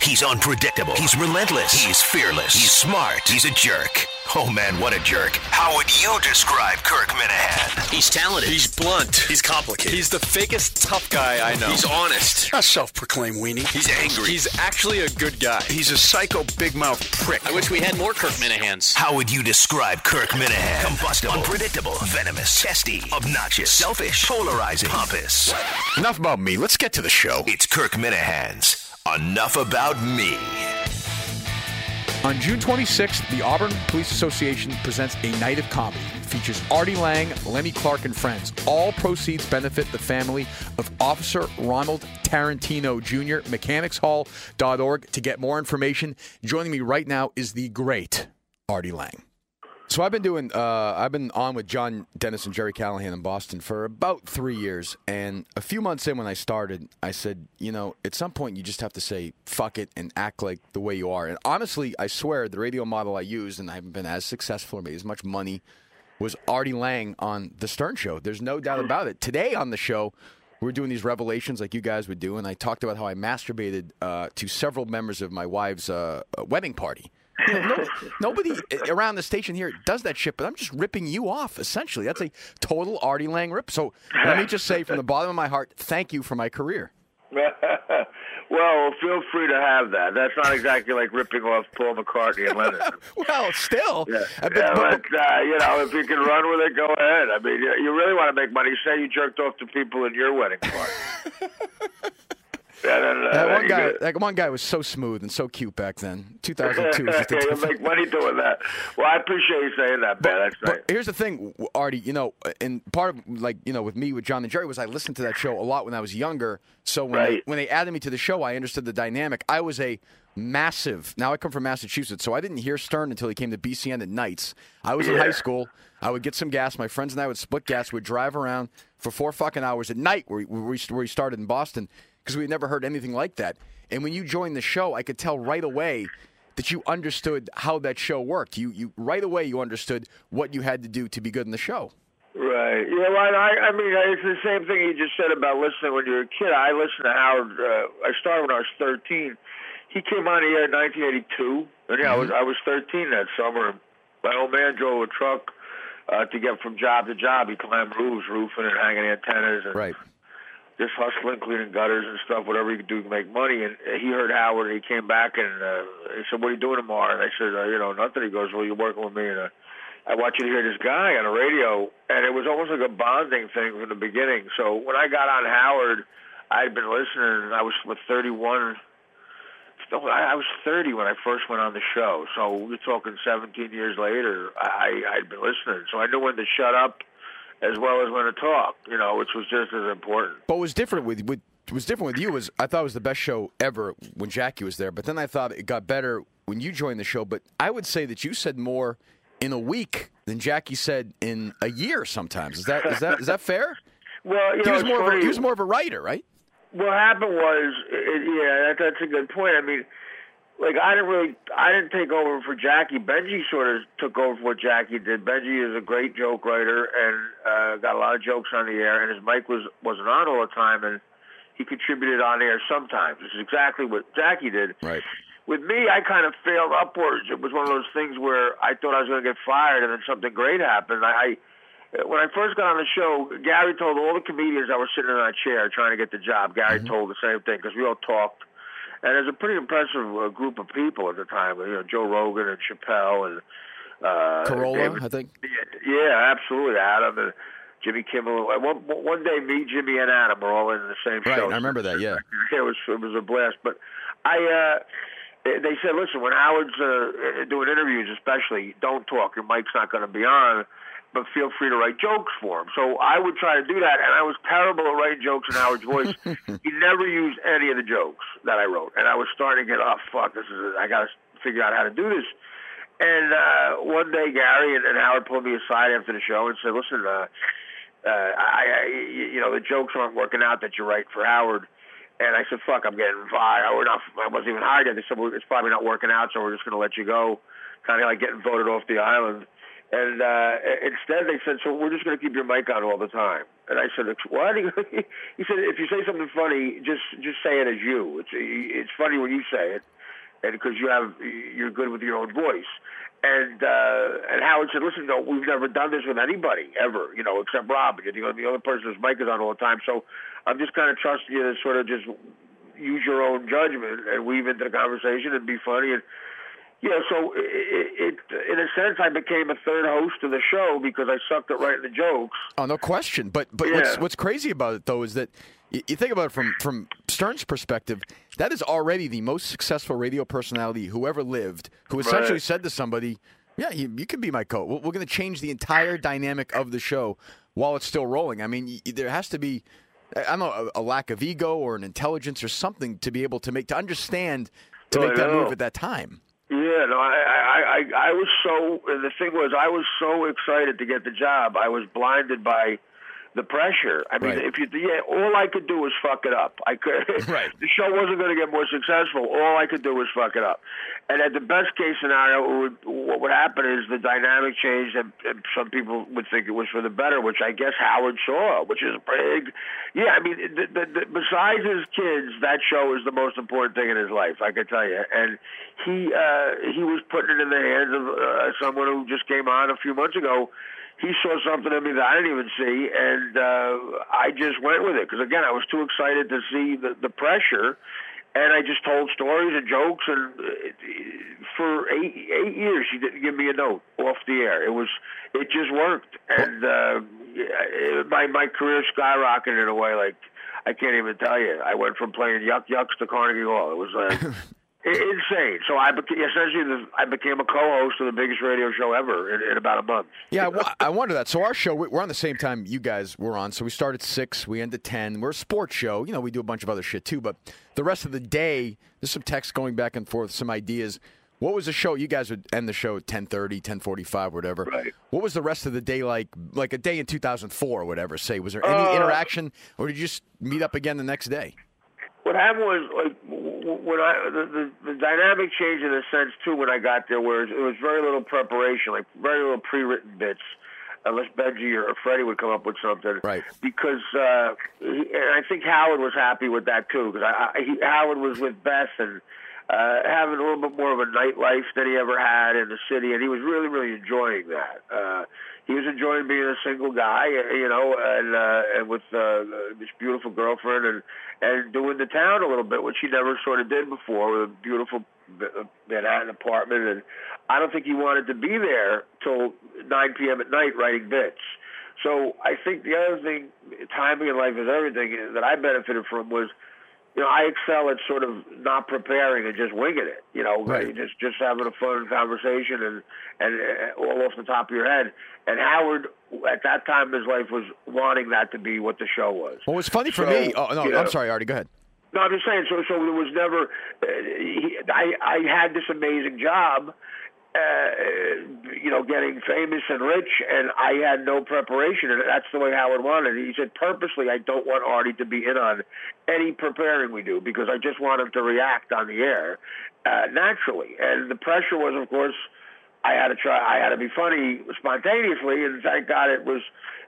He's unpredictable. He's relentless. He's fearless. He's smart. He's a jerk. Oh man, what a jerk. How would you describe Kirk Minihane? He's talented. He's blunt. He's complicated. He's the fakest tough guy I know. He's honest. A self-proclaimed weenie. He's angry. He's actually a good guy. He's a psycho big mouth prick. I wish we had more Kirk Minihanes. How would you describe Kirk Minihane? Combustible, unpredictable, venomous, testy, obnoxious, selfish, polarizing, pompous. Enough about me. Let's get to the show. It's Kirk Minihane's Enough About Me. On June 26th, the Auburn Police Association presents a night of comedy. It features Artie Lange, Lenny Clarke, and friends. All proceeds benefit the family of Officer Ronald Tarentino Jr. MechanicsHall.org. To get more information, joining me right now is the great Artie Lange. So I've been doing, uh, I've been on with John Dennis and Gerry Callahan in Boston for about three years, and a few months in when I started, I said, you know, at some point you just have to say fuck it and act like the way you are. And honestly, I swear the radio model I used, and I haven't been as successful or made as much money, was Artie Lange on the Stern Show. There's no doubt about it. Today on the show. We're doing these revelations like you guys would do, and I talked about how I masturbated uh, to several members of my wife's uh, wedding party. You know, no, nobody around the station here does that shit, but I'm just ripping you off, essentially. That's a total Artie Lange rip. So let me just say from the bottom of my heart, thank you for my career. well, feel free to have that. That's not exactly like ripping off Paul McCartney and Lennon. well, still. Yeah, but, yeah, but, but uh, you know, if you can run with it, go ahead. I mean, you, you really want to make money. Say you jerked off to people in your wedding party. Yeah, that one guy, get- that one guy was so smooth and so cute back then. 2002 was just a you make money doing that. Well, I appreciate you saying that, man. That's. But here's the thing, Artie. You know, and part of like you know with me with John and Jerry was I listened to that show a lot when I was younger. So when they, when they added me to the show, I understood the dynamic. I was a massive. Now I come from Massachusetts, so I didn't hear Stern until he came to BCN at nights. I was in high school. I would get some gas. My friends and I would split gas. We'd drive around for four fucking hours at night, where we, where we started in Boston, because we had never heard anything like that. And when you joined the show, I could tell right away that you understood how that show worked. You, you right away you understood what you had to do to be good in the show. Right. Yeah, well, I, I mean, it's the same thing you just said about listening when you were a kid. I listened to Howard. Uh, I started when I was 13. He came on the air in 1982, and yeah, I was I was 13 that summer. My old man drove a truck uh, to get from job to job. He climbed roofs, roofing and hanging antennas, and Right. Just hustling, cleaning gutters and stuff, whatever he could do to make money. And he heard Howard, and he came back and uh, he said, "What are you doing tomorrow?" And I said, uh, "You know, nothing." He goes, "Well, you're working with me, and uh, I want you to hear this guy on the radio." And it was almost like a bonding thing from the beginning. So when I got on Howard, I'd been listening. I was with 31. No, I I was 30 when I first went on the show. So we're talking 17 years later. I, I'd been listening, so I knew when to shut up as well as when to talk. You know, which was just as important. But what was different with with what was different with you was I thought it was the best show ever when Jackie was there. But then I thought it got better when you joined the show. But I would say that you said more in a week than Jackie said in a year. Sometimes is that is that is that fair? Well, you he know, was more of a, he was more of a writer, right? what happened was, it, yeah, that, that's a good point. I mean, like I didn't really, I didn't take over for Jackie. Benjy sort of took over for what Jackie did. Benjy is a great joke writer and uh, got a lot of jokes on the air, and his mic was wasn't on all the time, and he contributed on air sometimes. Which is exactly what Jackie did. Right. With me, I kind of failed upwards. It was one of those things where I thought I was going to get fired, and then something great happened. I, I when I first got on the show, Gary told all the comedians that were sitting in that chair trying to get the job. Gary told the same thing because we all talked, and it was a pretty impressive uh, group of people at the time. You know, Joe Rogan and Chappelle and uh, Carolla, David- I think. yeah, absolutely, Adam and Jimmy Kimmel. One, one day, me, Jimmy, and Adam were all in the same Right, show. I remember that. Yeah. it was it was a blast. But I, uh, they said, listen, when Howard's uh, doing interviews, especially, don't talk. Your mic's not going to be on. But feel free to write jokes for him. So I would try to do that, and I was terrible at writing jokes in Howard's voice. he never used any of the jokes that I wrote, and I was starting to get, oh fuck, this is I got to figure out how to do this. And uh, one day, Gary and, and Howard pulled me aside after the show and said, "Listen, uh, uh, I, I, you know, the jokes aren't working out that you write for Howard." And I said, "Fuck, I'm getting fired. We're not. I wasn't even hired yet." They said, well, "It's probably not working out, so we're just going to let you go." Kind of like getting voted off the island. And uh, instead, they said, "So we're just going to keep your mic on all the time." And I said, "What?" He said, "If you say something funny, just just say it as you. It's it's funny when you say it, and because you have you're good with your own voice." And uh, and Howard said, "Listen, no, we've never done this with anybody ever, you know, except Rob. You're the only, the only person whose mic is on all the time. So I'm just kind of trusting you to sort of just use your own judgment and weave into the conversation and be funny and." Know, so it, it, in a sense, I became a third host of the show because I sucked at writing the jokes. Oh, no question. But but Yeah. what's what's crazy about it though is that you, you think about it from from Stern's perspective, that is already the most successful radio personality who ever lived, who essentially Right. said to somebody, "Yeah, you, you can be my co. We're, we're going to change the entire dynamic of the show while it's still rolling." I mean, y- there has to be. I don't know a, a lack of ego or an intelligence or something to be able to make to understand to Oh, make that move at that time. Yeah, no, I, I, I, I was so. And the thing was, I was so excited to get the job. I was blinded by the pressure. I mean, Right. if you, yeah, all I could do was fuck it up. I could. Right. The show wasn't going to get more successful. All I could do was fuck it up. And at the best case scenario, it would, what would happen is the dynamic changed, and, and some people would think it was for the better, which I guess Howard saw, which is big. Yeah, I mean, the, the, the, besides his kids, that show is the most important thing in his life. I can tell you. And he uh, he was putting it in the hands of uh, someone who just came on a few months ago he saw something in me that I didn't even see, and uh, I just went with it because again, I was too excited to see the, the pressure, and I just told stories and jokes, and uh, for eight eight years he didn't give me a note off the air. It was it just worked, and uh, my my career skyrocketed in a way like I can't even tell you. I went from playing yuck yucks to Carnegie Hall. It was uh, i- insane. So I became essentially the, I became a co-host of the biggest radio show ever in, in about a month. Yeah, I, I wonder that. So our show, we- we're on the same time you guys were on. So we start at six, we end at ten. We're a sports show. You know, we do a bunch of other shit too. But the rest of the day, there's some text going back and forth, some ideas. What was the show? You guys would end the show at 10.30, 10.45, whatever. Right. What was the rest of the day like? Like a day in 2004 or whatever. Say, was there any Uh, interaction, or did you just meet up again the next day? what happened was like when I the, the the dynamic changed in a sense too when I got there, where it was very little preparation, like very little pre-written bits, unless Benjy or Freddie would come up with something. Right. Because uh, he, and I think Howard was happy with that too, because I, I, he, Howard was with Beth and. Uh, having a little bit more of a nightlife than he ever had in the city, and he was really, really enjoying that. Uh, he was enjoying being a single guy, you know, and uh, and with uh, this beautiful girlfriend, and and doing the town a little bit, which he never sort of did before, with a beautiful uh, Manhattan apartment. And I don't think he wanted to be there till 9 p.m. at night writing bits. So I think the other thing, timing in life is everything, that I benefited from was you know, I excel at sort of not preparing and just winging it. You know, Right. just just having a fun conversation and and uh, all off the top of your head. And Howard, at that time in his life, was wanting that to be what the show was. Well, what's funny for me. Oh no, I'm sorry, Artie. Go ahead. No, I'm just saying. So, so there was never. Uh, he, I I had this amazing job. Uh, you know, getting famous and rich, and I had no preparation, and that's the way Howard wanted. it. He said purposely, I don't want Artie to be in on any preparing we do because I just want him to react on the air uh, naturally. And the pressure was, of course, I had to try. I had to be funny spontaneously, and thank God it was.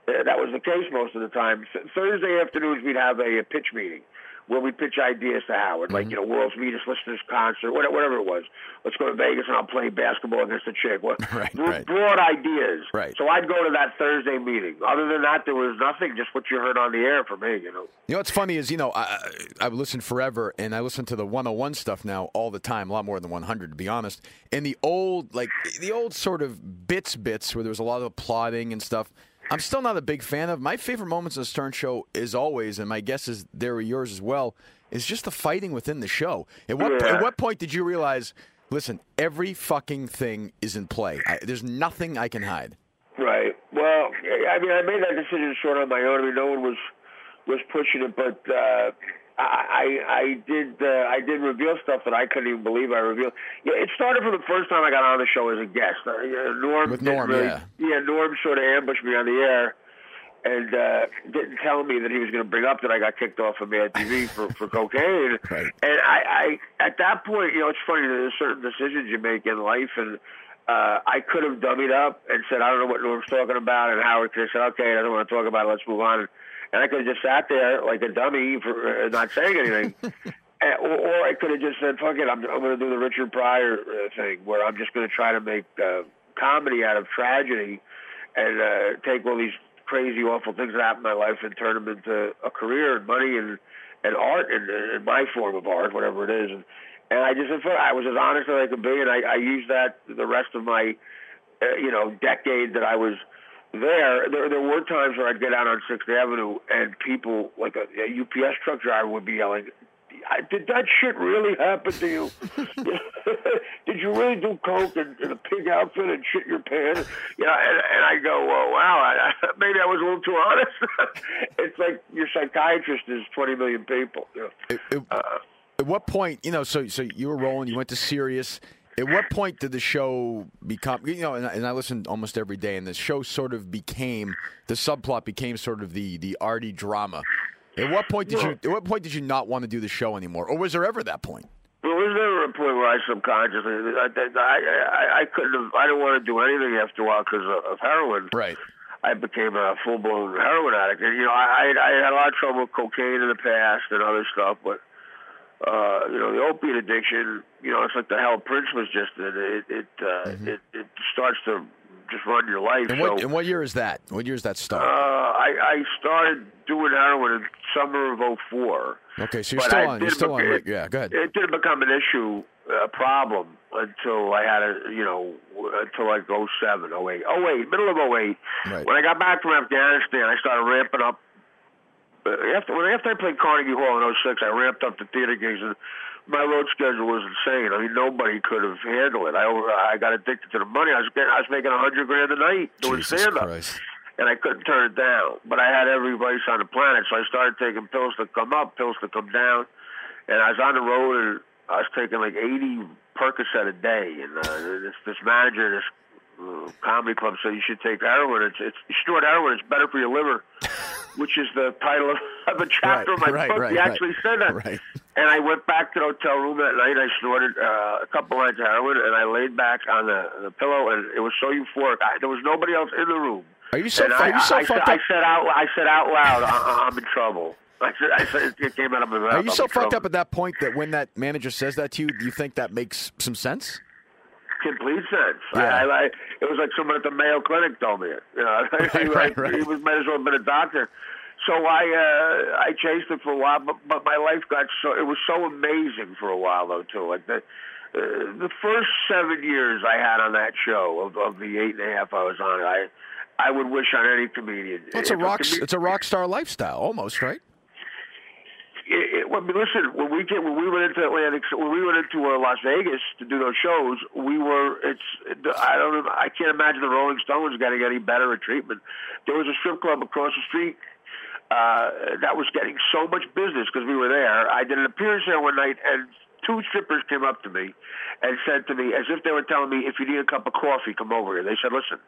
Uh, that was the case most of the time. Th- Thursday afternoons, we'd have a, a pitch meeting where we pitch ideas to Howard, like mhm. you know, world's meanest listeners concert, whatever, whatever it was. Let's go to Vegas and I'll play basketball against a chick. What, Right, broad, right. broad ideas. Right. So I'd go to that Thursday meeting. Other than that, there was nothing. Just what you heard on the air for me. You know. You know what's funny is, you know, I, I- I've listened forever, and I listen to the 101 stuff now all the time, a lot more than 100, to be honest. And the old, like, the old sort of bits bits where there was a lot of applauding and stuff, I'm still not a big fan of. My favorite moments in the Stern Show is always, and my guess is they were yours as well, is just the fighting within the show. At what, Yeah. at what point did you realize, listen, every fucking thing is in play? I, there's nothing I can hide. Right. Well, Well, I mean, I made that decision sort of on my own. I mean, no one was was pushing it, but uh, I I did uh, I did reveal stuff that I couldn't even believe I revealed. Yeah, it started from the first time I got on the show as a guest. Uh, Norm With Norm, really- yeah. yeah. Norm sort of ambushed me on the air. And uh, didn't tell me that he was going to bring up that I got kicked off of Mad TV for, for cocaine. Right. And I, I, at that point, you know, it's funny. That there's certain decisions you make in life, and uh, I could have dummied up and said, I don't know what Norm's talking about, and Howard could have said, okay, I don't want to talk about it. Let's move on. And I could have just sat there like a dummy for uh, not saying anything. Uh, or, or I could have just said, "Fuck it, I'm, I'm going to do the Richard Pryor uh, thing, where I'm just going to try to make uh, comedy out of tragedy, and uh, take all these crazy, awful things that happened in my life and turn them into a career and money and and art and, and my form of art, whatever it is." And, and I just, I was as honest as I could be, and I, I used that the rest of my, uh, you know, decade that I was there, there there were times where I'd get out on Sixth Avenue and people like a, a UPS truck driver would be yelling, I, "Did that shit really happen to you? Did you really do coke in, in a pig outfit and shit your pants?" You know, and, and I go, "Well, wow, I, maybe I was a little too honest." it's like your psychiatrist is 20 million people. You know? It- it- uh, at what point, you know, so so you were rolling, you went to Sirius. At what point did the show become, you know, and, I- and I listened almost every day, and the show sort of became the subplot became sort of the the arty drama. At what point did you? At what point did you not want to do the show anymore, or was there ever that point? There was never a point where I subconsciously, I, I, I, I couldn't have, I didn't want to do anything after a while because of, of heroin. Right. I became a full blown heroin addict. And, you know, I, I had a lot of trouble with cocaine in the past and other stuff, but, uh, you know, the opiate addiction, you know, it's like the hell Prince was just. It, it, uh, it, it starts to just run your life. Mm-hmm. And what so, and what year is that? What year is that uh, start? I, I started doing heroin in summer of '04. okay, so you're still I on. You're still on. bec- right, Yeah, go ahead. It didn't become an issue, a problem, until I had a, you know, until like 07, 08. 08, middle of 08. Right. When I got back from Afghanistan, I started ramping up. uh, After, when, after I played Carnegie Hall in 06, I ramped up the theater gigs, and my road schedule was insane. I mean, nobody could have handled it. I, I got addicted to the money. I was getting, I was making a 100 grand a night doing stand-up and I couldn't turn it down. But I had every vice on the planet, so I started taking pills to come up, pills to come down, and I was on the road and I was taking like 80 Percocet a day. And uh, this this manager, this uh, comedy club said you should take heroin. It's it's you should snort heroin. It's better for your liver, which is the title of, of a chapter Right, of my right, book. right, he actually said that. Right. And I went back to the hotel room that night. I snorted uh, a couple lines of heroin, and I laid back on the, the pillow, and it was so euphoric. I, there was nobody else in the room. Are you so? And Are I, you so I, fucked said, up? I said out. I said out loud. I, I'm in trouble. I said. I said it came out of my mouth. Are you so fucked trouble. up at that point that when that manager says that to you, do you think that makes some sense? Complete sense. Yeah. I, I, it was like someone at the Mayo Clinic told me it. You know, he, right, right. he was might as well have been a doctor. So I uh, I chased it for a while, but, but my life got so it was so amazing for a while though too. Like the uh, the first seven years I had on that show of, of the eight and a half I was on, I I would wish on any comedian. Well, it's a rock. comedian- It's a rock star lifestyle, almost, right? it, it, well, I mean, listen, when we came, when we went into Atlantic, when we went into uh, Las Vegas to do those shows, we were. It's. I don't. I can't imagine the Rolling Stones getting any better a treatment. There was a strip club across the street uh, that was getting so much business because we were there. I did an appearance there one night, and two strippers came up to me and said to me, as if they were telling me, "If you need a cup of coffee, come over here." They said, "Listen,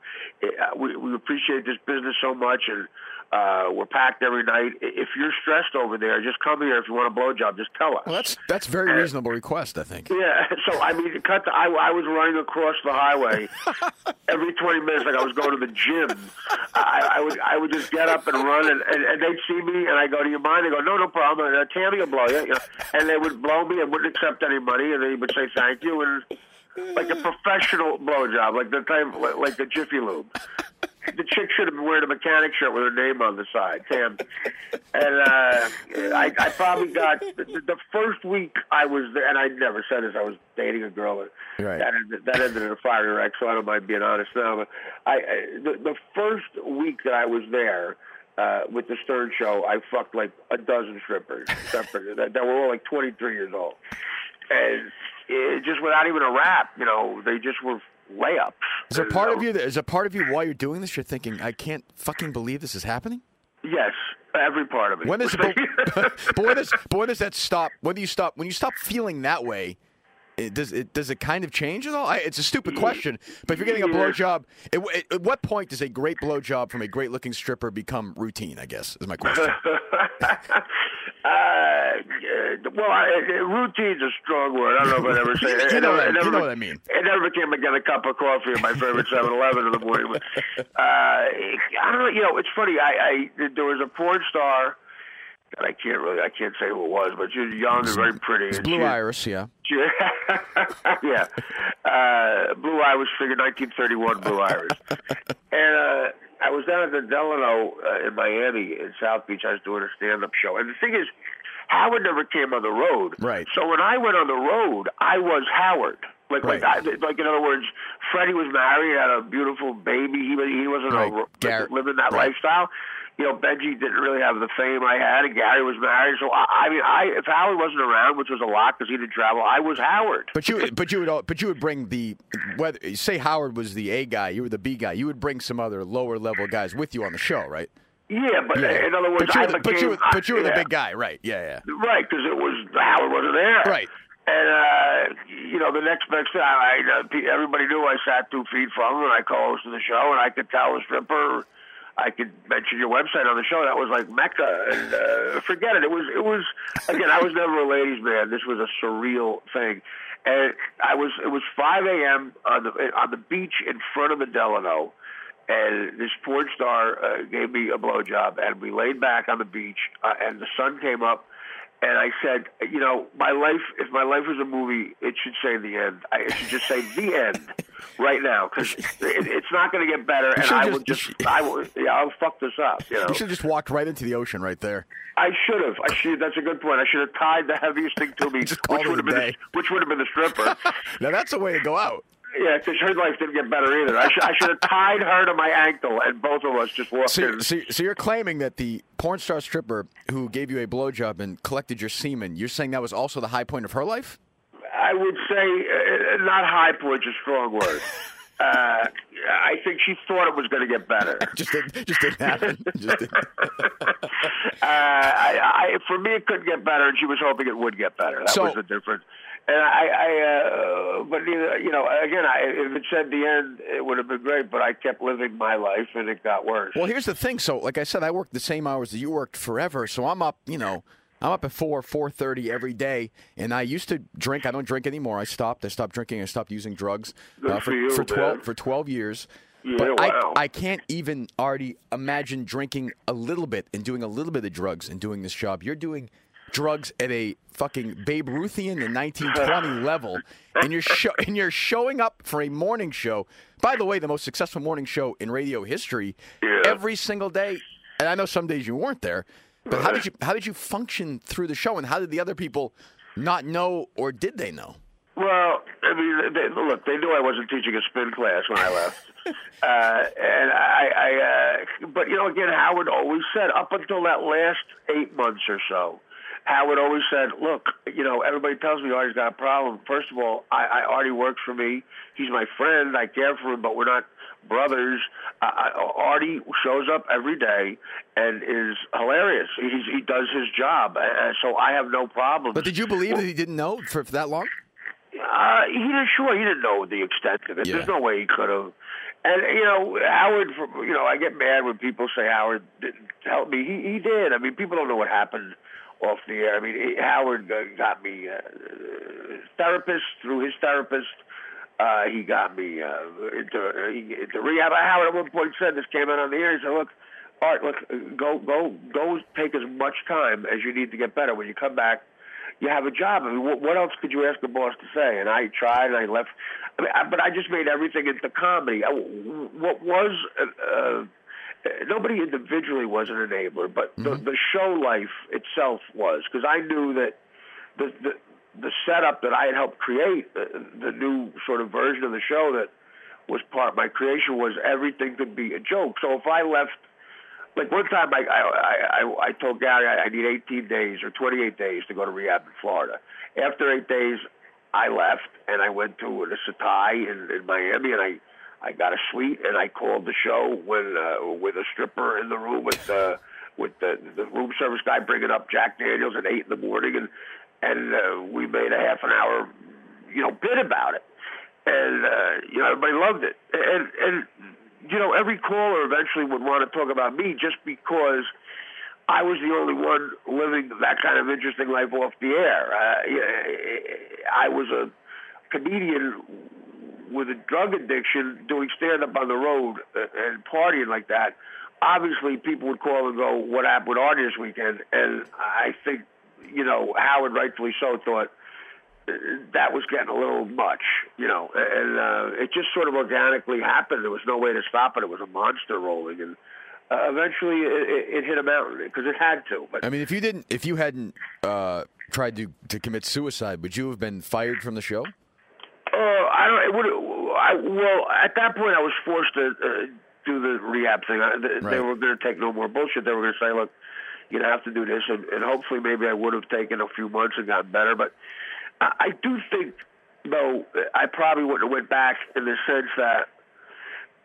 uh, we, we appreciate this business so much, and uh, we're packed every night. If you're stressed over there, just come here. If you want a blowjob, just tell us." Well, that's that's a very reasonable request, I think. Yeah, so I mean, cut. The, I, I was running across the highway every twenty minutes, like I was going to the gym. I, I would, I would just get up and run, and, and, and they'd see me, and I go, "Do you mind?" They go, "No, no problem." And uh, Tammy will blow you, you know, and they would blow me and wouldn't accept any money, and they would say thank you, and like a professional blowjob, like the type, like the Jiffy Lube. The chick should have been wearing a mechanic shirt with her name on the side, Tam. And uh, I, I probably got the, the first week I was there, and I never said this. I was dating a girl that Right. that, ended, that ended in a fire wreck. So I don't mind being honest now. But I, I the, the first week that I was there. Uh, with the Stern Show, I fucked like a dozen strippers, strippers that, that were all like 23 years old, and it, just without even a rap, you know, they just were layups. Is there part of you that is there part of you while you're doing this you're thinking I can't fucking believe this is happening? Yes, every part of it. When does but, but when does but when does that stop? When do you stop? When you stop feeling that way, it, does it does it kind of change at all? I, it's a stupid question, but if you're getting a blowjob, at what point does a great blowjob from a great looking stripper become routine? I guess is my question. Uh, uh, well, I, uh, routine's a strong word. I don't know if I'd ever say it. You know It what I- never- you know what I mean. It never became to get a cup of coffee at my favorite 7-Eleven in the morning. But, uh, I don't know. You know, it's funny. I, I there was a porn star. that I can't really, I can't say who it was, but she was young and very pretty. It's and Blue she, Iris, yeah. she- yeah, uh, Blue Iris figure 1931 Blue Iris, and uh, I was down at the Delano uh, in Miami in South Beach. I was doing a stand-up show, and the thing is, Howard never came on the road. Right. So when I went on the road, I was Howard. Like, like, I, Right. like in other words, Freddie was married, had a beautiful baby. He was- he wasn't Right. a, Garrett. living that Right. lifestyle. You know, Benjy didn't really have the fame I had, and Gary was married. So I, I mean, I if Howard wasn't around, which was a lot because he didn't travel, I was Howard. But you, but you would, but you would bring the whether say Howard was the A guy, you were the B guy. You would bring some other lower level guys with you on the show, right? Yeah, but Yeah. in other words, but you, I were the, became, but you, were- but you were the big guy, right? Yeah, yeah. Right, because it was Howard wasn't there. Right. And uh, you know, the next next thing, I, uh, everybody knew I sat two feet from him, and I co-hosted the show, and I could tell a stripper. I could mention your website on the show. That was like Mecca, and uh, forget it. It was it was again. I was never a ladies' man. This was a surreal thing, and I was it was 5 a.m. on the on the beach in front of the Delano, and this porn star uh, gave me a blowjob, and we laid back on the beach, uh, and the sun came up, and I said, you know, my life, if my life was a movie, it should say the end. I it should just say the end right now, because it, it's not going to get better, and I will just, I will, yeah, I'll fuck this up, you know. You should have just walked right into the ocean right there. I should have. I should. That's a good point. I should have tied the heaviest thing to me, which would have been the, which would have been the stripper. Now that's a way to go out. Yeah, because her life didn't get better either. I should, I should have tied her to my ankle, and both of us just walked So, in. so, so you're claiming that the porn star stripper who gave you a blowjob and collected your semen, you're saying that was also the high point of her life? I would say uh, not high point's a strong word. Uh, I think she thought it was going to get better. Just didn't, just didn't happen. Just didn't. Uh, I, I, for me, it couldn't get better, and she was hoping it would get better. That So- was the difference. And I, I uh, but neither, you know, again, I, if it said the end, it would have been great. But I kept living my life, and it got worse. Well, here's the thing. So, like I said, I worked the same hours that you worked forever. So I'm up, you know, I'm up at four, four thirty every day. And I used to drink. I don't drink anymore. I stopped. I stopped drinking. I stopped using drugs uh, for you, for twelve man. for twelve years. Yeah, but wow. I, I can't even already imagine drinking a little bit and doing a little bit of drugs and doing this job. You're doing drugs at a fucking Babe Ruthian the 1920 level, and you're show, and you're showing up for a morning show. By the way, the most successful morning show in radio history. Yeah. Every single day, and I know some days you weren't there. But how did you how did you function through the show, and how did the other people not know, or did they know? Well, I mean, they, look, they knew I wasn't teaching a spin class when I left. uh, and I, I uh, but you know, again, Howard always said up until that last eight months or so, Howard always said, look, you know, everybody tells me Artie's got a problem. First of all, I, I Artie works for me. He's my friend. I care for him, but we're not brothers. Uh, I- Artie shows up every day and is hilarious. He's, he does his job, uh, so I have no problem. But did you believe that he didn't know for, for that long? Uh, he didn't. Sure, he didn't know the extent of it. Yeah. There's no way he could have. And you know, Howard. You know, I get mad when people say Howard didn't help me. He he did. I mean, people don't know what happened off the air. I mean, he, Howard uh, got me uh, therapist through his therapist. Uh, he got me uh, into, uh, he- into rehab. Howard at one point said this came out on the air. He said, "Look, Art, look, go go go take as much time as you need to get better. When you come back, you have a job. I mean, what, what else could you ask a boss to say? And I tried, and I left. I mean, I, but I just made everything into comedy. I, what was uh, uh, nobody individually was an enabler, but the, mm-hmm. the show life itself was because I knew that the, the the setup that I had helped create, the, the new sort of version of the show that was part of my creation was everything could be a joke. So if I left like one time I I I, I told Gary I, I need 18 days or 28 days to go to rehab in Florida. After eight days, I left and I went to the Setai in, in Miami and I I got a suite, and I called the show when uh, with a stripper in the room with uh, with the the room service guy bringing up Jack Daniels at eight in the morning, and and uh, we made a half an hour, you know, bit about it, and uh, you know everybody loved it, and and you know every caller eventually would want to talk about me just because. I was the only one living that kind of interesting life off the air. Uh, I was a comedian with a drug addiction doing stand up on the road uh, and partying like that. Obviously, people would call and go, What happened with this weekend? And I think, you know, Howard rightfully so thought uh, that was getting a little much, you know, and uh, it just sort of organically happened. There was no way to stop it. It was a monster rolling. And uh, eventually it, it hit a mountain because it had to. But I mean, if you didn't, if you hadn't uh, tried to to commit suicide, would you have been fired from the show? I don't. It would. I, well, at that point, I was forced to uh, do the rehab thing. I, they, Right. they were going to take no more bullshit. They were going to say, "Look, you have to do this," and, and hopefully, maybe I would have taken a few months and gotten better. But I, I do think, though, I probably wouldn't have went back in the sense that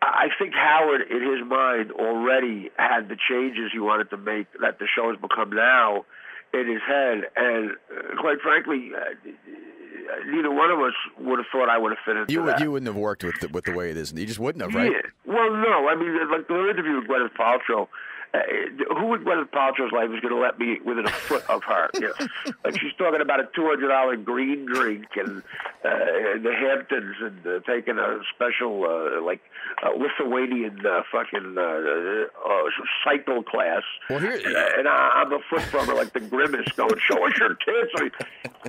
I think Howard, in his mind, already had the changes he wanted to make that the show has become now in his head, and uh, quite frankly, uh, Uh, neither one of us would have thought I would have fit into You that. you wouldn't have worked with the, with the way it is. You just wouldn't have, right? Yeah. Well, no. I mean, like the interview with Gwyneth Paltrow. Uh, who in Gwyneth Paltrow's life is going to let me within a foot of her? You know? like she's talking about a two hundred dollar green drink and uh, in the Hamptons and uh, taking a special uh, like uh, Lithuanian uh, fucking uh, uh, cycle class. Well, here- and, uh, and I, I'm a foot from her, like the grimace, going, "Show us your tits." I mean,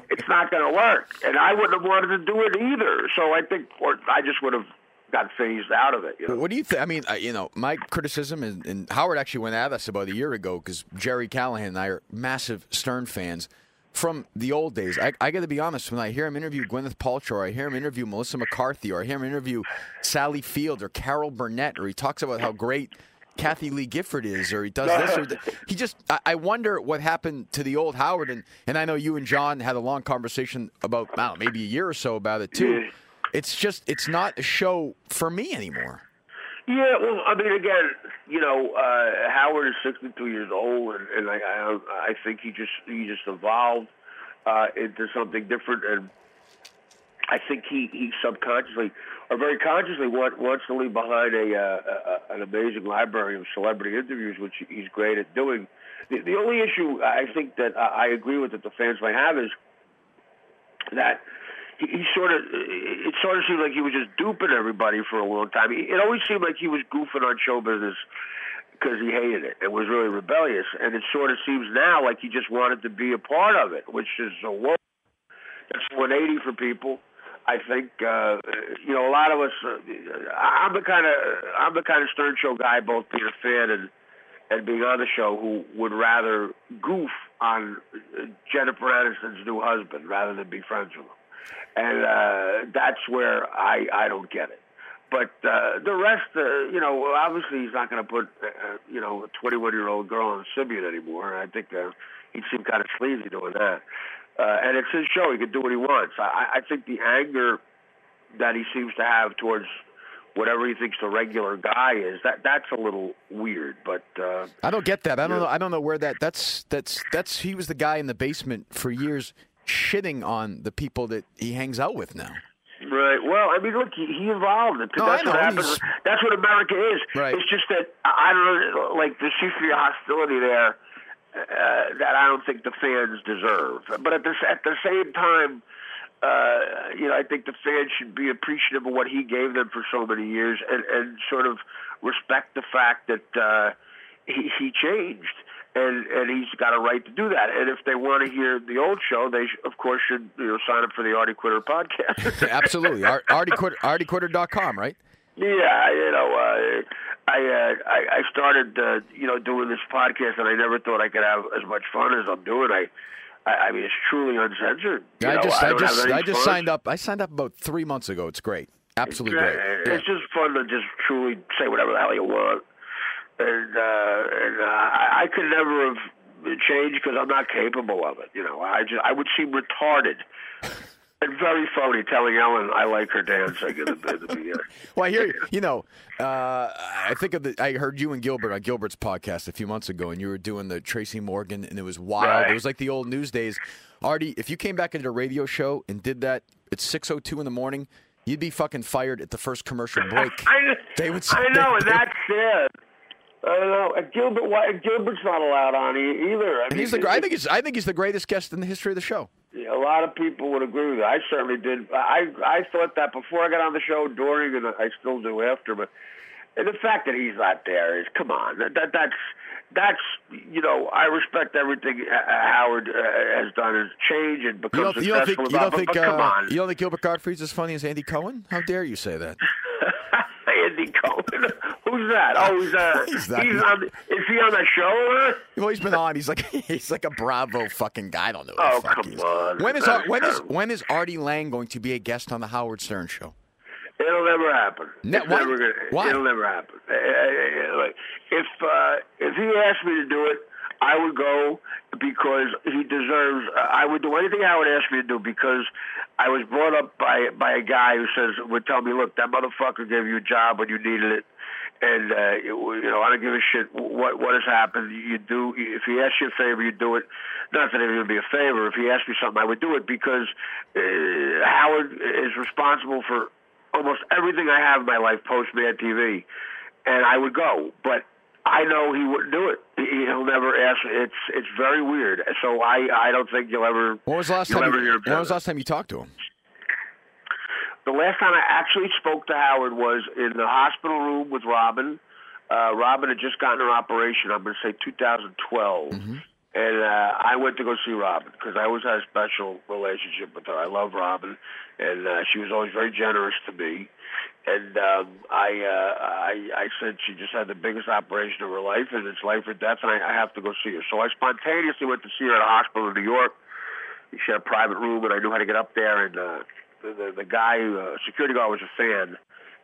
it's not going to work, and I wouldn't have wanted to do it either. So I think, or I just would have got phased out of it. You know? What do you think? I mean, uh, you know, my criticism is, and Howard actually went at us about a year ago because Gerry Callahan and I are massive Stern fans from the old days. I, I got to be honest, when I hear him interview Gwyneth Paltrow, or I hear him interview Melissa McCarthy, or I hear him interview Sally Field or Carol Burnett, or he talks about how great Kathie Lee Gifford is, or he does this, or th- he just. I, I wonder what happened to the old Howard, and and I know you and John had a long conversation about, I don't know, maybe a year or so about it too. It's just, it's not a show for me anymore. Yeah, well, I mean, again, you know, uh, Howard is 62 years old, and, and I, I, I think he just he just evolved uh, into something different, and I think he he subconsciously or very consciously want, wants to leave behind a, uh, a an amazing library of celebrity interviews, which he's great at doing. The, the only issue I think that I I agree with that the fans might have is that he, he sort of it sort of seemed like he was just duping everybody for a long time. It always seemed like he was goofing on show business because he hated it and was really rebellious. And it sort of seems now like he just wanted to be a part of it, which is a whoa. That's 180 for people. I think uh, you know a lot of us. Uh, I'm the kind of I'm the kind of Stern Show guy, both being a fan and and being on the show, who would rather goof on Jennifer Aniston's new husband rather than be friends with him and uh, that's where I I don't get it. But uh, the rest, uh, you know, obviously he's not going to put uh, you know a 21 year old girl on Sybian anymore. I think uh, he'd seem kind of sleazy doing that. Uh, and it's his show; he can do what he wants. I, I think the anger that he seems to have towards whatever he thinks the regular guy is that that's a little weird. But uh, I don't get that. I don't know. I don't know where that. That's that's that's. He was the guy in the basement for years, shitting on the people that he hangs out with now. Right. Well, I mean, look, he, he evolved. No, that's what happens. That's what America is. Right. It's just that I don't know, like there seems to be hostility there uh, that I don't think the fans deserve. But at the at the same time, uh, you know, I think the fans should be appreciative of what he gave them for so many years, and and sort of respect the fact that uh, he he changed. And and he's got a right to do that. And if they want to hear the old show, they sh- of course should you know sign up for the Artie Quitter podcast. Absolutely. Ar- ArtieQuitter, ArtieQuitter.com, right? Yeah, you know, uh, I, uh, I I started uh, you know doing this podcast, and I never thought I could have as much fun as I'm doing. I, I, I mean, it's truly uncensored. You I know, just, I, don't just, I just fun. signed up. I signed up about three months ago. It's great. Absolutely Yeah, great. It's just fun to just truly say whatever the hell you want, and uh, and uh, I, I could never have changed because I'm not capable of it. You know, I just I would seem retarded And very phony, telling Ellen I like her dancing in the, in the beginning. Well, I hear you. You know, uh, I think of the. I heard you and Gilbert on Gilbert's podcast a few months ago, and you were doing the Tracy Morgan, and it was wild. Right. It was like the old news days. Artie, if you came back into a radio show and did that at six oh two in the morning, you'd be fucking fired at the first commercial break. I, They would. Say, I know, and that's sad. I don't know. And Gilbert, why, Gilbert's not allowed on either. I And mean, he's the. I think he's. I think he's the greatest guest in the history of the show. a lot of people would agree with that. I certainly did. I I thought that before I got on the show, during, and I still do after. But and the fact that he's not there is, come on, that, that that's that's you know I respect everything Howard uh, has done, has changed and You become you don't think? successful You don't think? but, but come uh, on, You don't think Gilbert Gottfried's as funny as Andy Cohen? How dare you say that? Andy Cohen. Who's that? Oh, he's uh, He's he's, on. Is he on the show? Well, he's been on. He's like he's like a Bravo fucking guy. I don't know. Oh, the fuck come he is. on. When is That's when is terrible. when is Artie Lange going to be a guest on the Howard Stern show? It'll never happen. Ne- it's why? never gonna, Why? It'll never happen. Uh, uh, like, If uh, if he asked me to do it, I would go because he deserves. I would do anything Howard asked me to do because I was brought up by by a guy who says would tell me, look, that motherfucker gave you a job when you needed it. And uh, you know, I don't give a shit what what has happened. You do if he asks you a favor, you do it. Not that it would be a favor. If he asked me something, I would do it because uh, Howard is responsible for almost everything I have in my life post Mad TV, and I would go, but I know he wouldn't do it. He- He'll never ask. It's it's very weird. So I I don't think you'll ever. When was the last time? You, when was the last time you talked to him? The last time I actually spoke to Howard was in the hospital room with Robin. Uh, Robin had just gotten her operation. I'm going to say 2012. And uh, I went to go see Robin because I always had a special relationship with her. I love Robin, and uh, she was always very generous to me. And um, I, uh, I, I said she just had the biggest operation of her life, and it's life or death, and I, I have to go see her. So I spontaneously went to see her at a hospital in New York. She had a private room, and I knew how to get up there. And uh, the, the the guy, uh, security guard, was a fan,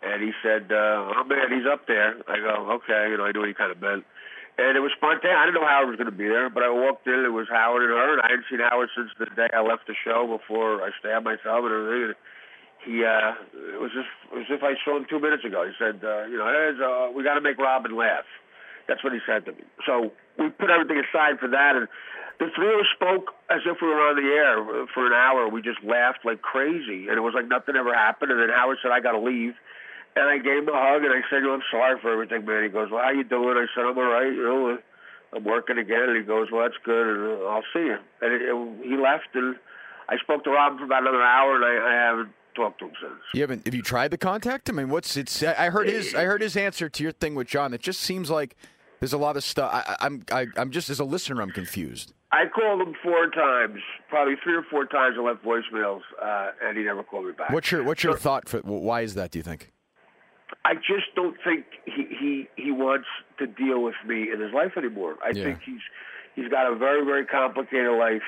and he said, uh, "Oh man, he's up there." I go, "Okay," you know, I knew what he kind of meant. And it was spontaneous. I didn't know Howard was going to be there, but I walked in. It was Howard and her, and I hadn't seen Howard since the day I left the show before I stabbed myself and everything. And he, uh, it was just it was as if I saw him two minutes ago. He said, uh, "You know, there's, uh, we got to make Robin laugh." That's what he said to me. So we put everything aside for that, and the three of us spoke as if we were on the air for an hour. We just laughed like crazy, and it was like nothing ever happened. And then Howard said, "I got to leave." And I gave him a hug, and I said, "You I'm sorry for everything, man." He goes, "Well, how you doing?" I said, "I'm all right. You know, I'm working again." And he goes, "Well, that's good, and uh, I'll see you." And it, it, he left, and I spoke to Robin for about another hour, and I, I haven't talked to him since. You haven't? Have you tried to contact him? I mean, what's it's? I heard his. I heard his answer to your thing with John. It just seems like there's a lot of stuff. I, I- I'm. I, I'm just as a listener, I'm confused. I called him four times, probably three or four times. I left voicemails, uh, and he never called me back. What's your What's your thought for? Why is that? Do you think? I just don't think he he he wants to deal with me in his life anymore. I Yeah. think he's he's got a very very complicated life,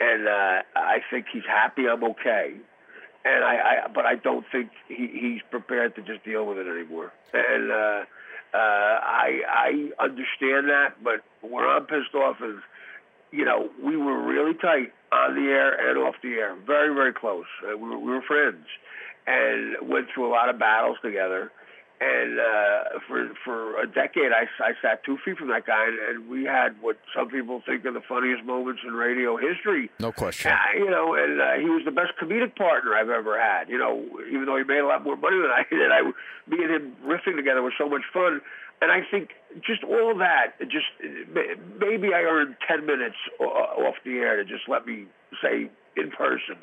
and uh, I think he's happy. I'm okay, and I, I but I don't think he, he's prepared to just deal with it anymore. And uh, uh, I I understand that, but where I'm pissed off is, you know, we were really tight on the air and off the air, very very close. Uh, we, were, we were friends, and went through a lot of battles together. And uh, for for a decade, I, I sat two feet from that guy, and, and we had what some people think are the funniest moments in radio history. No question. Uh, you know, and uh, he was the best comedic partner I've ever had. You know, even though he made a lot more money than I did, I, me and him riffing together was so much fun. And I think just all that, just maybe I earned ten minutes off the air to just let me say in person,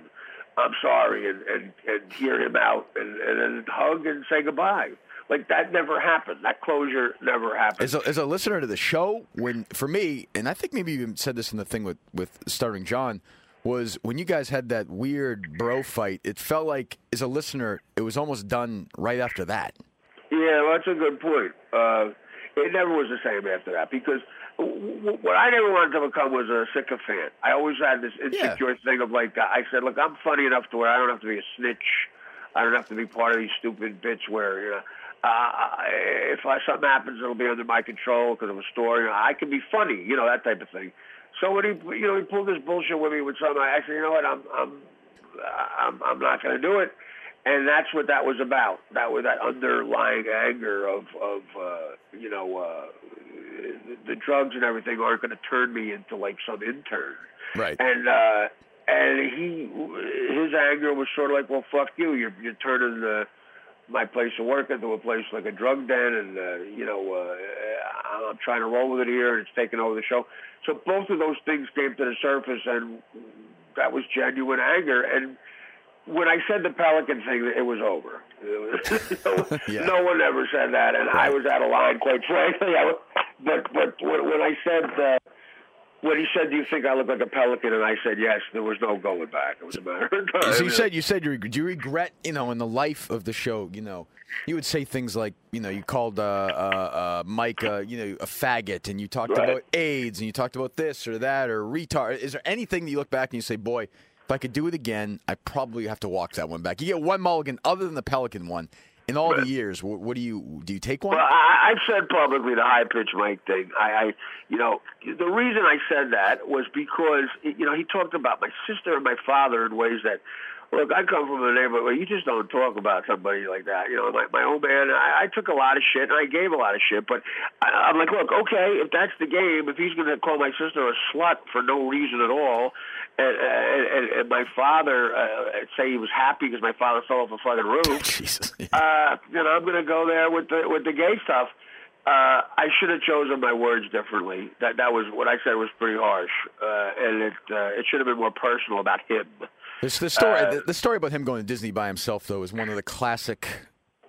I'm sorry, and and, and hear him out, and, and then hug and say goodbye. Like that never happened. That closure never happened. As a, as a listener to the show, when for me, and I think maybe you even said this in the thing with with starring John, was when you guys had that weird bro fight. It felt like as a listener, it was almost done right after that. Yeah, well, that's a good point. Uh, it never was the same after that because what I never wanted to become was a sycophant. I always had this insecure thing of like I said, look, I'm funny enough to where I don't have to be a snitch. I don't have to be part of these stupid bits where you know. Uh, if I, something happens, it'll be under my control because of a story. I can be funny, you know, that type of thing. So when he, you know, he pulled this bullshit with me with something, I said, you know what, I'm, I'm, I'm, I'm not going to do it. And that's what that was about. That was that underlying anger of, of uh, you know, uh, the, drugs and everything aren't going to turn me into like some intern. Right. And uh, and he, his anger was sort of like, well, fuck you. You're you're turning the my place of work into a place like a drug den, and uh, you know, uh, I'm trying to roll with it here, and it's taking over the show. So both of those things came to the surface, and that was genuine anger. And when I said the Pelican thing, it was over. It was, Yeah. No one ever said that, and I was out of line, quite frankly. I, was- but but when, I said. Uh, when he said, "Do you think I look like a pelican?" and I said, "Yes," there was no going back. It was a matter of time. So you said you said you do you regret you know in the life of the show you know you would say things like you know you called uh, uh, uh, Mike uh, you know a faggot and you talked Right. about AIDS and you talked about this or that or retard. Is there anything that you look back and you say, boy, if I could do it again, I probably have to walk that one back. You get one mulligan other than the Pelican one in all the years. What, what do you do? You take one? Well, I, I've said publicly the high pitch Mike thing. I, I, you know, the reason I said that was because you know he talked about my sister and my father in ways that. Look, I come from a neighborhood where you just don't talk about somebody like that. You know, my, my old man, I, I took a lot of shit and I gave a lot of shit, but I, I'm like, look, okay, if that's the game, if he's going to call my sister a slut for no reason at all, and, and, and, and my father uh, say he was happy because my father fell off a fucking roof, Jesus. uh, you know, I'm going to go there with the with the gay stuff. Uh, I should have chosen my words differently. That that was what I said was pretty harsh, uh, and it uh, it should have been more personal about him. This, the story, Uh, the, the story about him going to Disney by himself, though, is one of the classic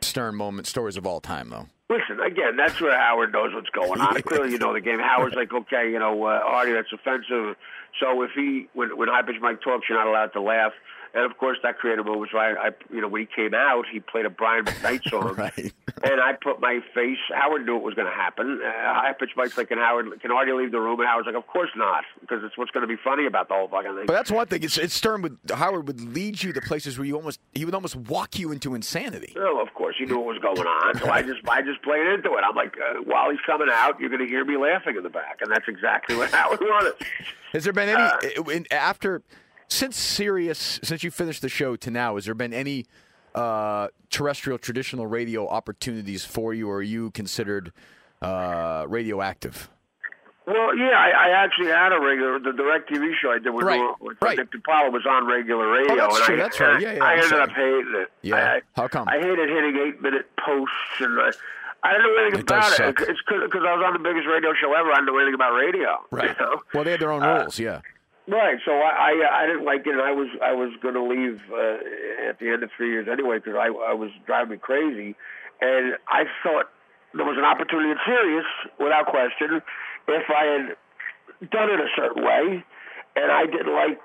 Stern moment stories of all time, though. Listen, again, that's where Howard knows what's going on. Clearly, you know the game. Howard's like, okay, you know, uh, Artie, that's offensive. So if he, when when High Pitch Mike talks, you're not allowed to laugh. And of course, that created moments. Where I, I, you know, when he came out, he played a Brian McKnight song, Right. and I put my face. Howard knew it was going to happen. Uh, High Pitch Mike's like, can Howard, can Artie leave the room? And Howard's like, of course not, because it's what's going to be funny about the whole fucking thing. But that's one thing. It's, it's Stern would Howard would lead you to places where you almost he would almost walk you into insanity. Well, of course, he knew what was going on, so I just I just played into it. I'm like, uh, while he's coming out, you're going to hear me laughing in the back, and that's exactly what Howard wanted. Has there been any Uh, in, after since Sirius since you finished the show to now? Has there been any uh, terrestrial traditional radio opportunities for you, or are you considered uh, radioactive? Well, yeah, I, I actually had a regular the DirecTV show I did with, Right, with right. Nick DiPaolo was on regular radio. that's and true, I, that's right. Yeah, yeah, I I'm ended sorry. up hating it. Yeah. I, How come? I hated hitting eight minute posts and. Uh, I didn't know anything It does about it. suck. It's because I was on the biggest radio show ever. I didn't know anything about radio. Right. You know? Well, they had their own Uh, rules. Yeah. Right. So I I, I didn't like it. I was I was going to leave uh, at the end of three years anyway because I I was driving me crazy, and I thought there was an opportunity in Sirius without question if I had done it a certain way, and I didn't like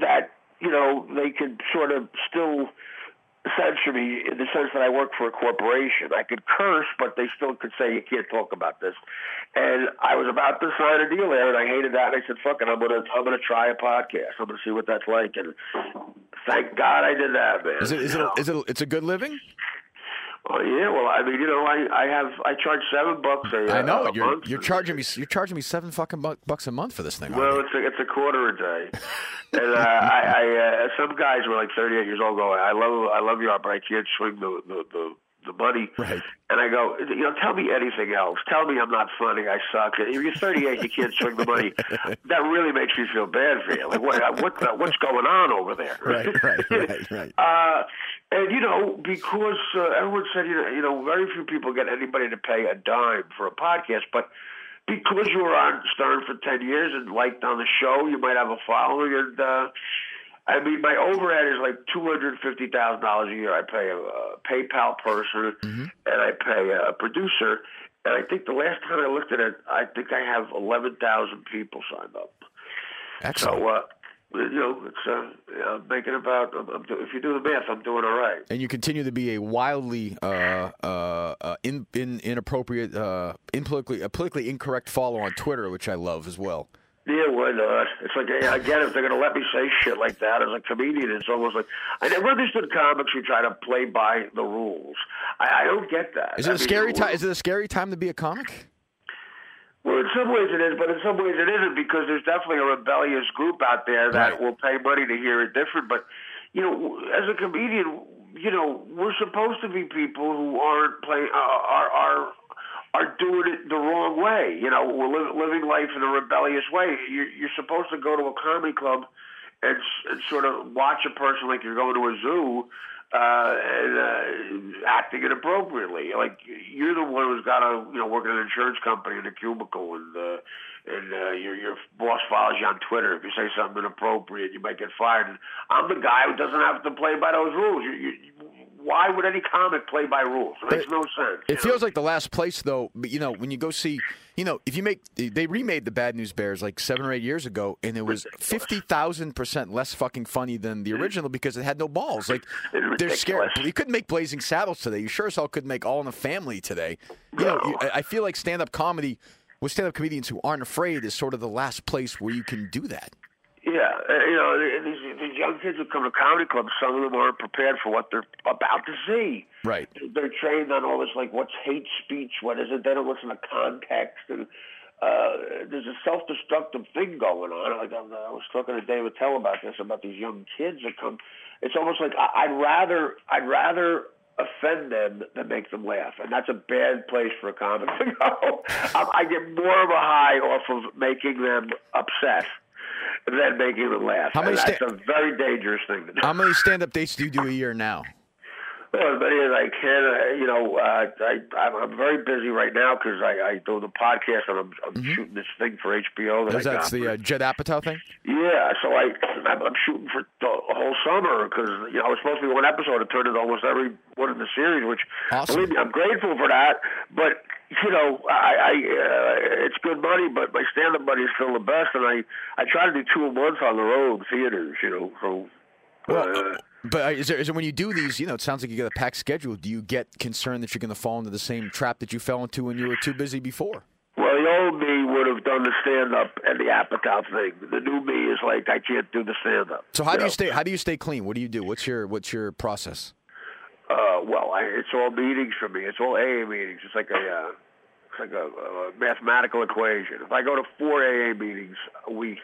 that. You know, they could sort of still censor me in the sense that I work for a corporation. I could curse, but they still could say you can't talk about this. And I was about to sign a deal there, and I hated that. And I said, "Fuck it, I'm gonna I'm gonna try a podcast. I'm gonna see what that's like." And thank God I did that, man. Is it is You it it it's a good living? Oh yeah, well, I mean, you know, I I have I charge seven bucks a, I know a you're month. you're charging me you're charging me seven fucking bu- bucks a month for this thing. Well, it's a, it's a quarter a day, and uh, I, I uh, some guys were like 38 years old going, I love I love you, but I can't swing the the the, the money. Right. And I go, you know, tell me anything else. Tell me I'm not funny. I suck. If you're 38, you can't swing the money. That really makes me feel bad for you. Like what what the, what's going on over there? Right, right, right, right. Uh, and you know, because uh, everyone said, you know, you know, very few people get anybody to pay a dime for a podcast, but because you were on Stern for ten years and liked on the show, you might have a following. And uh, I mean, my overhead is like two hundred fifty thousand dollars a year. I pay a, a PayPal person, and I pay a producer. And I think the last time I looked at it, I think I have eleven thousand people signed up. Excellent. So, uh, you know, it's uh, I'm making about. I'm, I'm, do- if you do the math, I'm doing all right. and you continue to be a wildly uh, uh, uh, in, in, inappropriate, uh, politically, politically incorrect follow on Twitter, which I love as well. Yeah, why not? It's like again, if they're going to let me say shit like that as a comedian, it's almost like I never understood comics who try to play by the rules. I, I don't get that. Is it I a mean, scary time? Is it a scary time to be a comic? Well, in some ways it is, but in some ways it isn't because there's definitely a rebellious group out there that Right. will pay money to hear it different. But you know, as a comedian, you know, we're supposed to be people who aren't playing uh, are are are doing it the wrong way. You know, we're li- living life in a rebellious way. You're, you're supposed to go to a comedy club and, and sort of watch a person like you're going to a zoo uh, and uh, acting inappropriately. Like you're the one who's got to, you know, work in an insurance company in a cubicle, and uh, and uh, your your boss follows you on Twitter. If you say something inappropriate, you might get fired. And I'm the guy who doesn't have to play by those rules. You, you, why would any comic play by rules? It makes no sense. It feels like the last place, though. But you know, when you go see, you know, if you make, they remade the Bad News Bears like seven or eight years ago, and it was fifty thousand percent less fucking funny than the mm-hmm. original because it had no balls. Like they're scared. You couldn't make Blazing Saddles today. You sure as hell couldn't make All in the Family today. You know, you, I feel like stand-up comedy with stand-up comedians who aren't afraid is sort of the last place where you can do that. Yeah, uh, you know, these, these young kids who come to comedy clubs, some of them aren't prepared for what they're about to see. Right. They're trained on all this, like, what's hate speech, what is it? They don't listen to context, and uh, there's a self-destructive thing going on. Like I, I was talking to Dave Attell about this, about these young kids that come. It's almost like I'd rather, I'd rather offend them than make them laugh, and that's a bad place for a comic to go. I get more of a high off of making them upset than making them laugh. How many and that's sta- a very dangerous thing to do. How many stand-up dates do you do a year now? Well, as many as I can. Uh, you know, uh, I, I'm, I'm very busy right now because I, I do the podcast and I'm, I'm shooting this thing for HBO. That Because I that's the uh, Judd Apatow thing. Yeah, so I I'm, I'm shooting for the whole summer because you know it was supposed to be one episode. It turned into almost every one in the series, which Awesome. believe me, I'm grateful for that. But you know, I, I uh, it's good money, but my stand-up money is still the best, and I I try to do two a month on the road theaters. You know, so. Well, uh, but uh, is there, is there when you do these, you know, it sounds like you get a packed schedule. Do you get concerned that you're going to fall into the same trap that you fell into when you were too busy before? Well, the old me would have done the stand up and the Apatow thing. The new me is like I can't do the stand up. So how do you stay? How do you stay clean? What do you do? What's your What's your process? Uh, well, I, it's all meetings for me. It's all AA meetings. It's like a uh, it's like a, a mathematical equation. If I go to four AA meetings a week,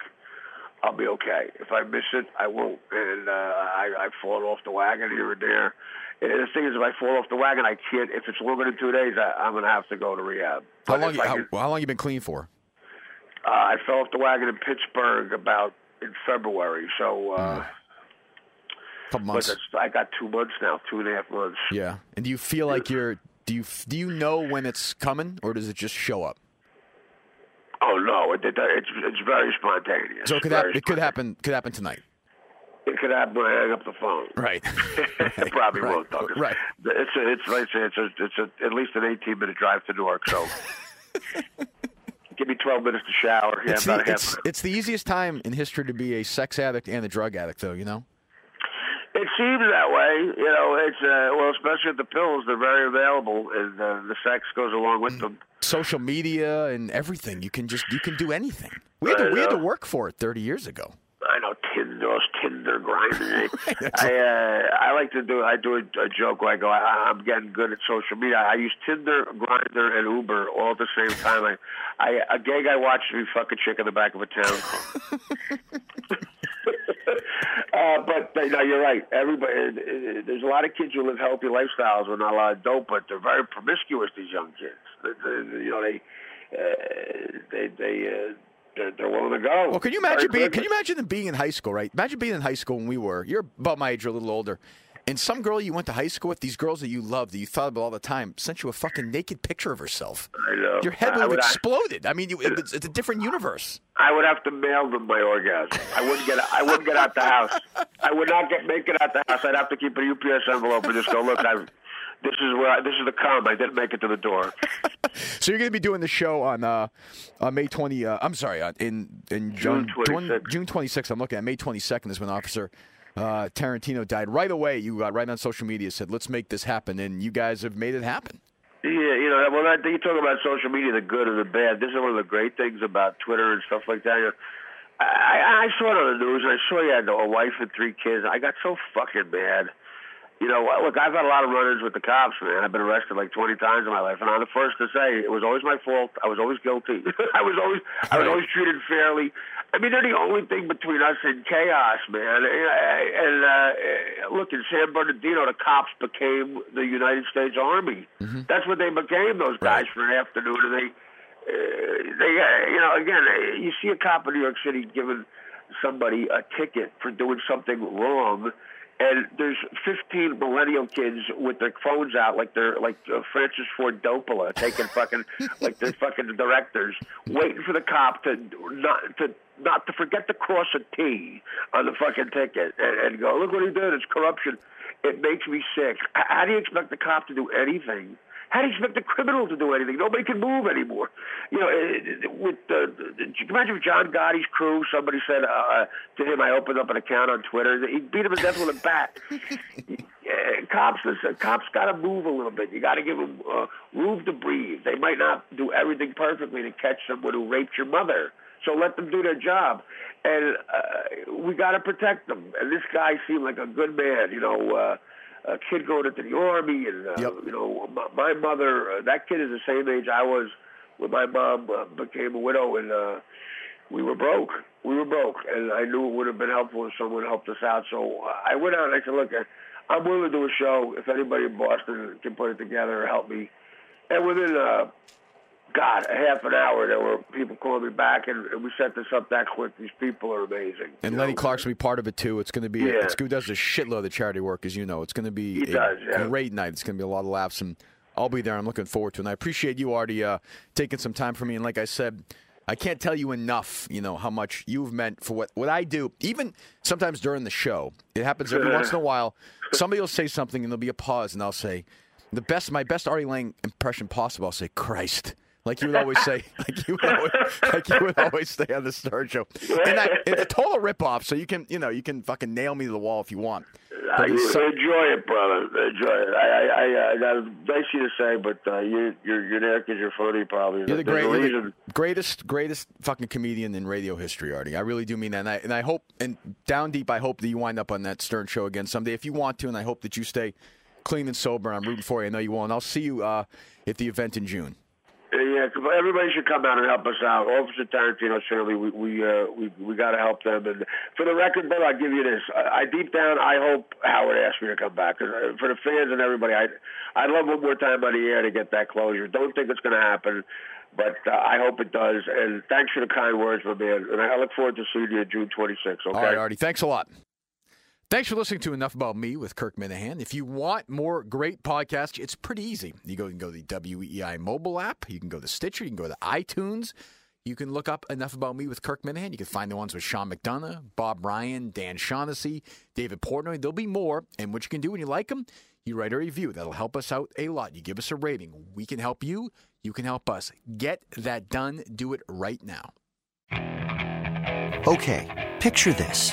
I'll be okay. If I miss it, I won't, and uh, I, I've fallen off the wagon here and there. And the thing is, if I fall off the wagon, I can't. If it's longer than two days, I, I'm going to have to go to rehab. How But long? You, how, can- how long you been clean for? Uh, I fell off the wagon in Pittsburgh about in February. So, uh, couple months. I got two months now, two and a half months. Yeah. And do you feel like you're? Do you Do you know when it's coming, or does it just show up? Oh no, it, it, it's it's very spontaneous. So it could happen. It could happen. Could happen tonight. It could happen when I hang up the phone. Right. it probably right, won't. Though, 'cause right. It's a, it's like I say, it's a, it's a, at least an 18 minute drive to Newark. So. Give me 12 minutes to shower. Yeah, it's, the, it's, it's the easiest time in history to be a sex addict and a drug addict, though. You know. It seems that way, you know. It's uh, well, especially with the pills; they're very available, and uh, the sex goes along with them. Social media and everything. You can just you can do anything. We had to we had to work for it 30 years ago. I know Tinder, those Tinder grinding. I uh, I like to do. I do a, a joke where I go, I, I'm getting good at social media. I use Tinder, Grindr, and Uber all at the same time. I, I a gay guy watches me fuck a chick in the back of a town. uh, no, you're right. Everybody, there's a lot of kids who live healthy lifestyles with not a lot of dope, but they're very promiscuous. These young kids, they, they, you know, they uh, they they. Uh, they're, they're willing to go. Well, can you very imagine being? quickly. Can you imagine them being in high school? Right? Imagine being in high school when we were. You're about my age or a little older. And some girl you went to high school with, these girls that you loved, that you thought about all the time, sent you a fucking naked picture of herself. I know. Your head would have exploded. I mean, you, it's, it's a different universe. I would have to mail them my orgasm. I wouldn't get. I wouldn't get out the house. I would not get make it out the house. I'd have to keep a UPS envelope and just go. Look, I. This is where I, this is the cum. I didn't make it to the door. So you're going to be doing the show on uh, on May 20. Uh, I'm sorry, uh, in in June June 26th. June 26th. I'm looking at May 22nd is when Officer uh, Tarentino died. Right away, you got right on social media said, "Let's make this happen," and you guys have made it happen. Yeah, you know. Well, that, you talk about social media, the good and the bad. This is one of the great things about Twitter and stuff like that. You I, I saw it on the news, and I saw you had a wife and three kids. I got so fucking mad. You know, look, I've had a lot of run-ins with the cops, man. I've been arrested like 20 times in my life, and I'm the first to say it was always my fault. I was always guilty. I was always, I was always treated fairly. I mean, they're the only thing between us and chaos, man. And uh, look, in San Bernardino, the cops became the United States Army. That's what they became. Those guys for an afternoon, and they, uh, they, uh, you know, again, uh, you see a cop in New York City giving somebody a ticket for doing something wrong and there's 15 millennial kids with their phones out like they're like uh, Francis Ford Coppola taking fucking like they're fucking directors waiting for the cop to not to not to forget to cross a T on the fucking ticket and, and go look what he did it's corruption. It makes me sick. How do you expect the cop to do anything how do you expect the criminal to do anything? Nobody can move anymore. You know, eh, with uh, imagine if John Gotti's crew, somebody said uh, to him, "I opened up an account on Twitter." He beat him to death with a bat. Yeah, cops, listen, cops got to move a little bit. You got to give them uh, room to breathe. They might not do everything perfectly to catch someone who raped your mother. So let them do their job, and uh, we got to protect them. And this guy seemed like a good man. You know. Uh, a kid going into the army, and uh, Yep. you know, my, my mother. Uh, that kid is the same age I was when my mom uh, became a widow, and uh, we were broke. We were broke, and I knew it would have been helpful if someone helped us out. So uh, I went out and I said, "Look, I- I'm willing to do a show if anybody in Boston can put it together or help me." And within uh, God, a half an hour, there were people calling me back, and, we set this up that quick. These people are amazing. And Lenny know? Clarke's gonna be part of it too. It's gonna be Yeah. it's, Scoot does a shitload of charity work, as you know. It's gonna be He a does, yeah. great night. It's gonna be a lot of laughs, and I'll be there. I'm looking forward to it. And I appreciate you, Artie, uh, taking some time for me. And like I said, I can't tell you enough. You know how much you've meant for what what I do. Even sometimes during the show, it happens every once in a while. Somebody will say something, and there'll be a pause, and I'll say, "The best, my best Artie Lange impression possible." I'll say, "Christ." Like you would always say, like you would always, like you would always say on the Stern Show, and I, it's a total ripoff. So you can, you know, you can fucking nail me to the wall if you want. It's so- enjoy it, brother. Enjoy it. I, I, I, I got nice you to say, but uh, you, you're, you're there because you're funny, probably. You're the, great, you're the greatest, greatest fucking comedian in radio history, Artie. I really do mean that, and I, and I hope, and down deep, I hope that you wind up on that Stern Show again someday if you want to, and I hope that you stay clean and sober. I'm rooting for you. I know you will, and I'll see you uh, at the event in June. Yeah, everybody should come out and help us out. Officer Tarentino, certainly, we we uh, we, we got to help them. And for the record, Bill, I'll give you this. I, I deep down, I hope Howard asked me to come back. 'Cause, uh, for the fans and everybody, I I'd love one more time on the air to get that closure. Don't think it's going to happen, but uh, I hope it does. And thanks for the kind words, my man. And I look forward to seeing you June 26th. Okay. All right, Artie. Thanks a lot. Thanks for listening to Enough About Me with Kirk Minihane. If you want more great podcasts, it's pretty easy. You go, can go to the WEEI mobile app. You can go to Stitcher. You can go to iTunes. You can look up Enough About Me with Kirk Minihane. You can find the ones with Sean McDonough, Bob Ryan, Dan Shaughnessy, David Portnoy. There'll be more. And what you can do when you like them, you write a review. That'll help us out a lot. You give us a rating. We can help you. You can help us. Get that done. Do it right now. Okay, picture this.